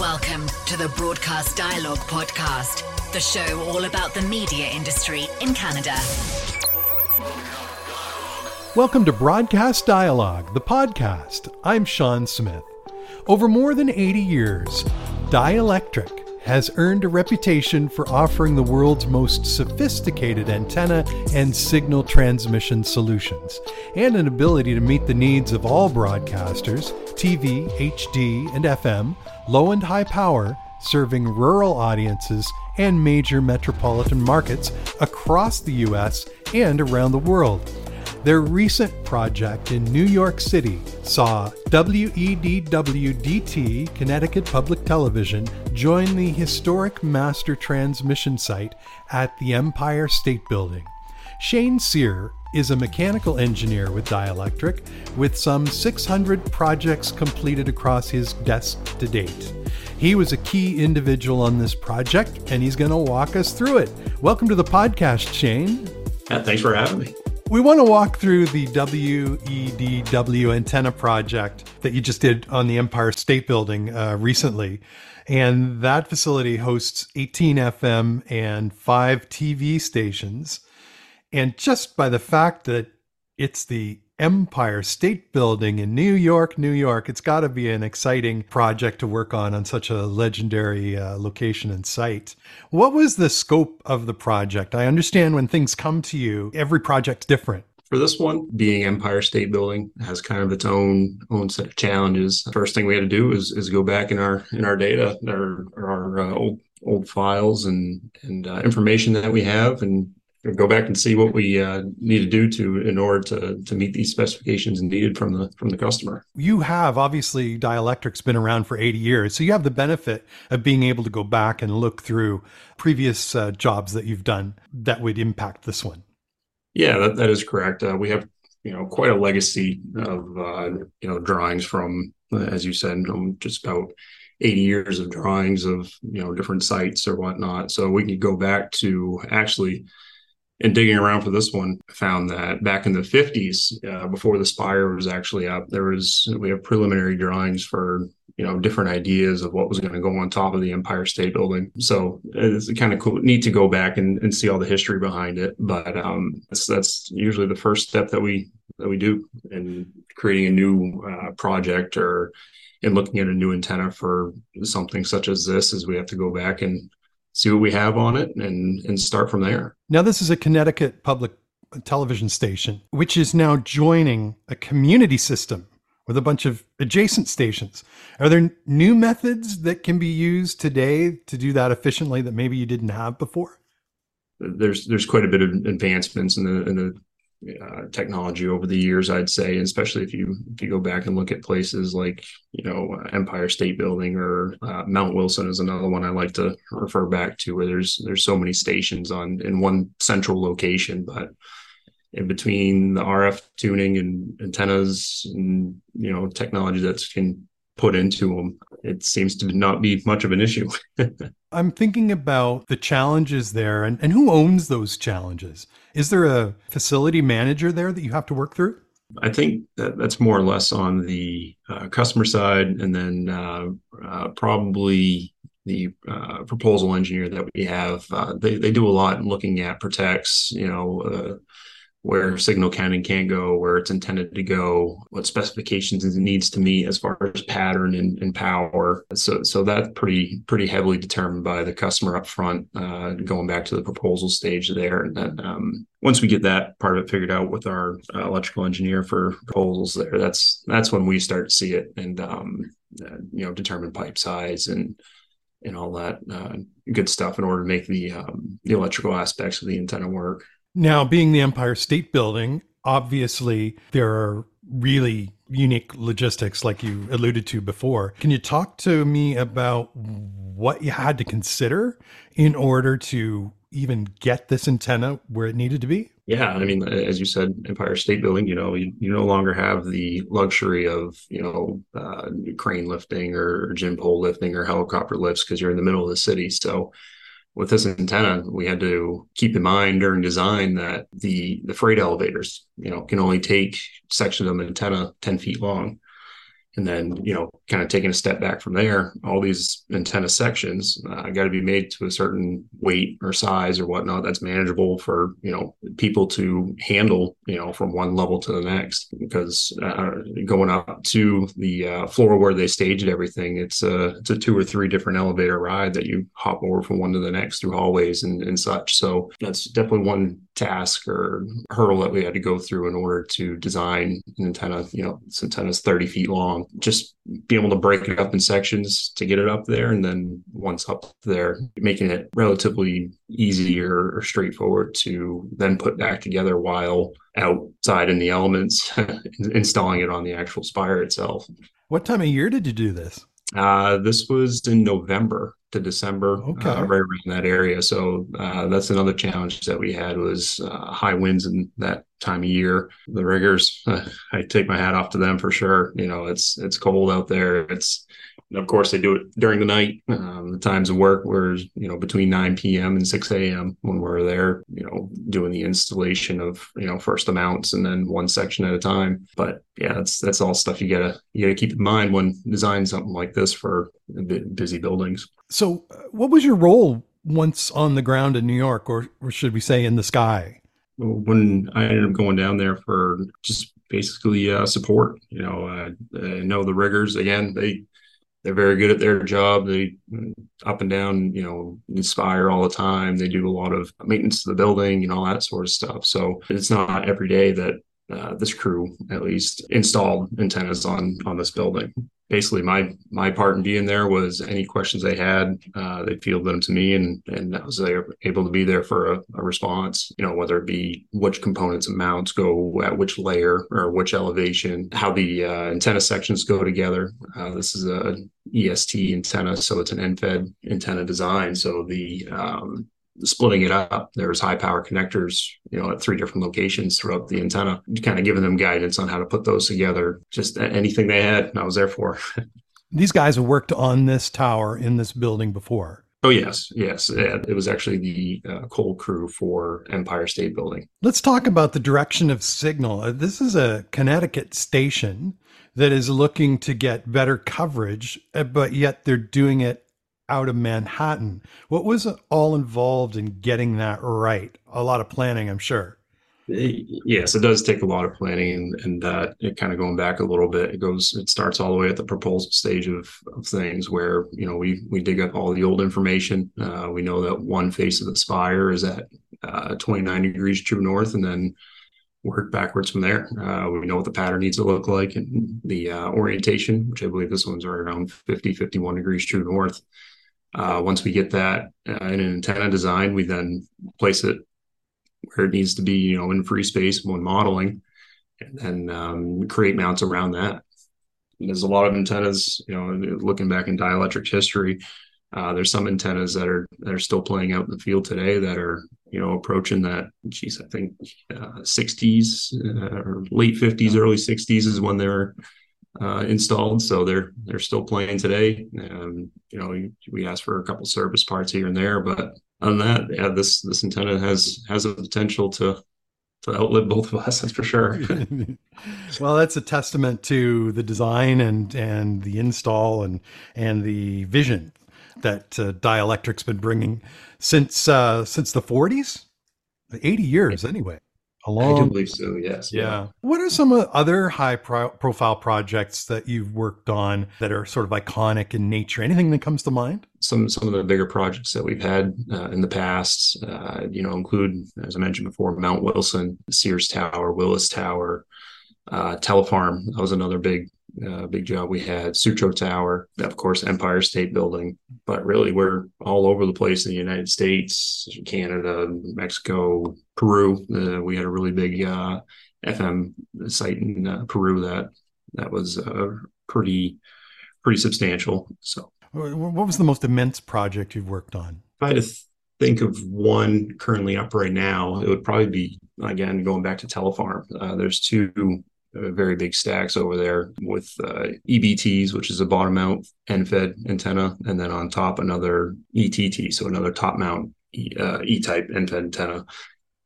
Welcome to the Broadcast Dialogue Podcast, the show all about the media industry in Canada. Welcome to Broadcast Dialogue, the podcast. I'm Shawn Smith. Over more than 80 years, Dielectric has earned a reputation for offering the world's most sophisticated antenna and signal transmission solutions, and an ability to meet the needs of all broadcasters TV, HD, and FM, low and high power, serving rural audiences and major metropolitan markets across the US and around the world. Their recent project in New York City saw WEDWDT Connecticut Public Television join the historic master transmission site at the Empire State Building. Shane Cyr is a mechanical engineer with Dielectric, with some 600 projects completed across his desk to date. He was a key individual on this project, and he's going to walk us through it. Welcome to the podcast, Shane. Yeah, thanks for having me. We want to walk through the WEDW antenna project that you just did on the Empire State Building uh, recently. And that facility hosts 18 FM and five TV stations. And just by the fact that it's the Empire State Building in New York, New York. It's got to be an exciting project to work on on such a legendary uh, location and site. What was the scope of the project? I understand when things come to you, every project's different. For this one, being Empire State Building has kind of its own own set of challenges. First thing we had to do is is go back in our in our data, our our uh, old old files and and uh, information that we have, and go back and see what we uh, need to do to in order to to meet these specifications needed from the from the customer. You have obviously Dielectric's been around for 80 years, so you have the benefit of being able to go back and look through previous uh, jobs that you've done that would impact this one. Yeah, that, that is correct. Uh, we have you know quite a legacy of uh, you know drawings from as you said um, just about 80 years of drawings of you know different sites or whatnot so we can go back to actually and digging around for this one, found that back in the 50s, uh, before the spire was actually up, there was we have preliminary drawings for you know different ideas of what was going to go on top of the Empire State Building. So it's kind of cool, neat to go back and, and see all the history behind it. But um, that's that's usually the first step that we that we do in creating a new uh, project or in looking at a new antenna for something such as this. Is we have to go back and see what we have on it and and start from there. Now this is a Connecticut public television station which is now joining a community system with a bunch of adjacent stations. Are there new methods that can be used today to do that efficiently that maybe you didn't have before? There's there's quite a bit of advancements in the in the uh, technology over the years, I'd say, especially if you if you go back and look at places like you know Empire State Building or uh, Mount Wilson is another one I like to refer back to, where there's there's so many stations on in one central location, but in between the RF tuning and antennas and you know technology that can put into them, it seems to not be much of an issue. I'm thinking about the challenges there and, and who owns those challenges. Is there a facility manager there that you have to work through? I think that that's more or less on the uh, customer side, and then uh, uh, probably the uh, proposal engineer that we have. Uh, they they do a lot in looking at protects, you know, uh, where signal and can't go, where it's intended to go, what specifications it needs to meet as far as pattern and, and power. So, so that's pretty pretty heavily determined by the customer up front, uh, going back to the proposal stage there. And then um, once we get that part of it figured out with our uh, electrical engineer for proposals there, that's that's when we start to see it and um, uh, you know determine pipe size and and all that uh, good stuff in order to make the um, the electrical aspects of the antenna work. Now, being the Empire State Building, obviously there are really unique logistics like you alluded to before. Can you talk to me about what you had to consider in order to even get this antenna where it needed to be? Yeah, I mean, as you said, Empire State Building, you know, you, you no longer have the luxury of, you know, uh, crane lifting or gin pole lifting or helicopter lifts because you're in the middle of the city. So with this antenna, we had to keep in mind during design that the the freight elevators, you know, can only take sections of antenna 10 feet long. And then you know kind of taking a step back from there all these antenna sections uh, got to be made to a certain weight or size or whatnot that's manageable for you know people to handle you know from one level to the next. Because uh, going up to the uh, floor where they staged everything it's a it's a two or three different elevator ride that you hop over from one to the next through hallways and, and such. So that's definitely one task or hurdle that we had to go through in order to design an antenna you know this antenna is 30 feet long. Just be able to break it up in sections to get it up there and then once up there making it relatively easier or straightforward to then put back together while outside in the elements installing it on the actual spire itself. What time of year did you do this? Uh, this was in November to December, okay. uh, right around that area. So uh, that's another challenge that we had was uh, high winds in that time of year. The riggers, I take my hat off to them for sure. You know, it's it's cold out there. It's of course, they do it during the night. Um, the times of work were, you know, between 9 p.m. and 6 a.m. when we're there, you know, doing the installation of, you know, first amounts and then one section at a time. But yeah, that's that's all stuff you gotta you gotta keep in mind when designing something like this for busy buildings. So, uh, what was your role once on the ground in New York, or, or should we say in the sky? When I ended up going down there for just basically uh, support, you know, uh, I know the riggers again. They they're very good at their job. They up and down, you know, inspire all the time. They do a lot of maintenance to the building and all that sort of stuff. So it's not every day that uh, this crew at least installed antennas on on this building. Basically my my part in being there was any questions they had uh, they field them to me and and I was able to be there for a, a, response you know whether it be which components and mounts go at which layer or which elevation how the uh, antenna sections go together. Uh, this is a est antenna so it's an end-fed antenna design. So the um, splitting it up. There's high power connectors, you know, at three different locations throughout the antenna, kind of giving them guidance on how to put those together. Just anything they had, I was there for. These guys have worked on this tower in this building before. Oh yes, yes. It was actually the uh, coal crew for Empire State Building. Let's talk about the direction of signal. Uh, this is a Connecticut station that is looking to get better coverage, uh, but yet they're doing it out of Manhattan. What was all involved in getting that right? A lot of planning, I'm sure. Yes, it does take a lot of planning, and, and uh, it kind of going back a little bit. It goes, it starts all the way at the proposal stage of, of things, where you know we we dig up all the old information. Uh, we know that one face of the spire is at uh, 29 degrees true north, and then work backwards from there. Uh, we know what the pattern needs to look like and the uh, orientation, which I believe this one's right around 50, 51 degrees true north. Uh, once we get that uh, in an antenna design, we then place it where it needs to be, you know, in free space when modeling, and then um, create mounts around that. And there's a lot of antennas, you know, looking back in dielectric history, uh, there's some antennas that are that are still playing out in the field today that are, you know, approaching that. Geez, I think uh, 60s uh, or late 50s, early 60s is when they're uh, installed, so they're they're still playing today. Um, you know, we ask for a couple service parts here and there, but on that, yeah, this this antenna has has a potential to to outlive both of us. That's for sure. well, that's a testament to the design and and the install and and the vision that uh, Dielectric's been bringing since uh, since the 40s, 80 years anyway. Along, I do believe so. Yes. Yeah. yeah. What are some other high pro- profile projects that you've worked on that are sort of iconic in nature? Anything that comes to mind? Some some of the bigger projects that we've had uh, in the past, uh, you know, include as I mentioned before, Mount Wilson, Sears Tower, Willis Tower, uh, Telefarm. That was another big uh, big job we had Sutro Tower, of course, Empire State Building. But really, we're all over the place in the United States, Canada, Mexico, Peru. Uh, we had a really big uh, FM site in uh, Peru that that was uh, pretty pretty substantial. So, what was the most immense project you've worked on? If I had to think of one currently up right now, it would probably be again going back to Telefarm. Uh, there's two very big stacks over there with uh, EBTs, which is a bottom mount end fed antenna, and then on top another ETT, so another top mount E, uh, type end fed antenna.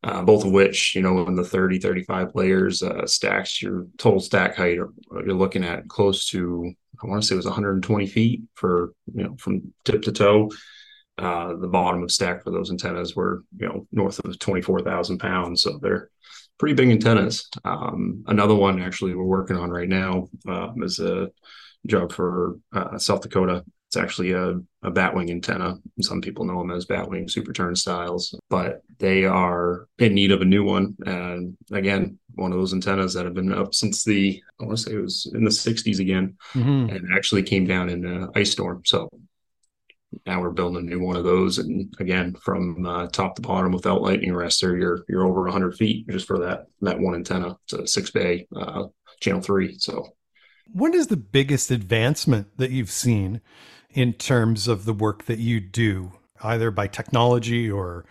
uh, both of which, you know, in the 30, 35 layers uh, stacks, your total stack height, you're looking at close to, I want to say it was 120 feet for, you know, from tip to toe. Uh, the bottom of stack for those antennas were, you know, north of 24,000 pounds. So they're pretty big antennas. Um, another one actually we're working on right now um, is a job for uh, South Dakota it's actually a, a batwing antenna. Some people know them as batwing super turnstiles, but they are in need of a new one. And again, one of those antennas that have been up since the, I want to say it was in the 60s again, mm-hmm. and actually came down in an ice storm. So now we're building a new one of those. And again, from uh, top to bottom without lightning arrestor, you're you're over 100 feet just for that that one antenna. It's a six bay uh, channel three. So, what is the biggest advancement that you've seen in terms of the work that you do, either by technology or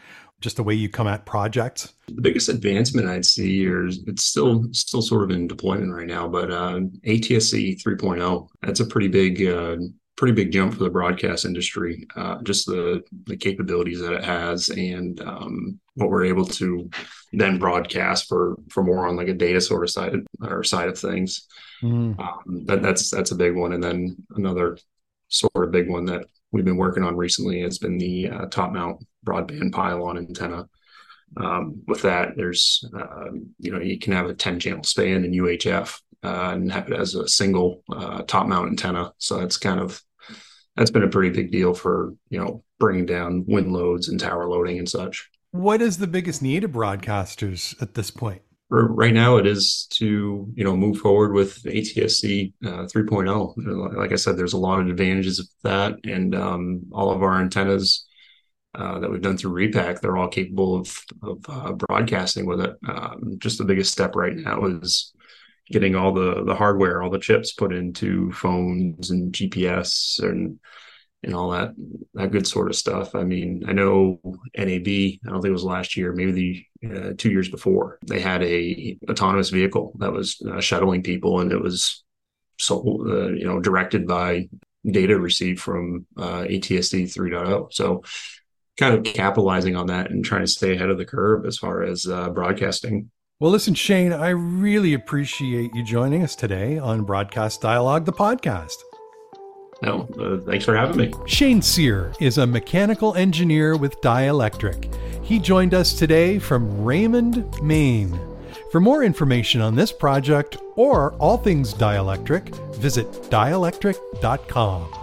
just the way you come at projects? The biggest advancement I'd see is it's still still sort of in deployment right now, but uh, ATSC 3.0 that's a pretty big uh, pretty big jump for the broadcast industry. Uh, just the the capabilities that it has and um, what we're able to then broadcast for for more on like a data sort of side or side of things. Mm. Um, that, that's that's a big one, and then another sort of big one that we've been working on recently has been the uh, top mount broadband pylon antenna. Um, with that, there's uh, you know you can have a 10 channel span in UHF uh, and have it as a single uh, top mount antenna. So that's kind of that's been a pretty big deal for you know bringing down wind loads and tower loading and such. What is the biggest need of broadcasters at this point? right now it is to you know move forward with ATSC uh, 3.0. Like I said, there's a lot of advantages of that, and um, all of our antennas uh, that we've done through Repack, they're all capable of of uh, broadcasting with it. Um, just the biggest step right now is getting all the the hardware, all the chips put into phones and GPS and and all that that good sort of stuff. I mean, I know NAB. I don't think it was last year, maybe the uh, two years before. They had a autonomous vehicle that was uh, shuttling people, and it was so uh, you know directed by data received from uh, ATSC 3.0. So, kind of capitalizing on that and trying to stay ahead of the curve as far as uh, broadcasting. Well, listen, Shane, I really appreciate you joining us today on Broadcast Dialogue, the podcast. No, uh, thanks for having me. Shane Cyr is a mechanical engineer with Dielectric. He joined us today from Raymond, Maine. For more information on this project or all things dielectric, visit dielectric.com.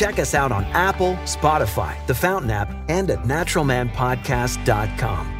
Check us out on Apple, Spotify, the Fountain app, and at naturalmanpodcast.com.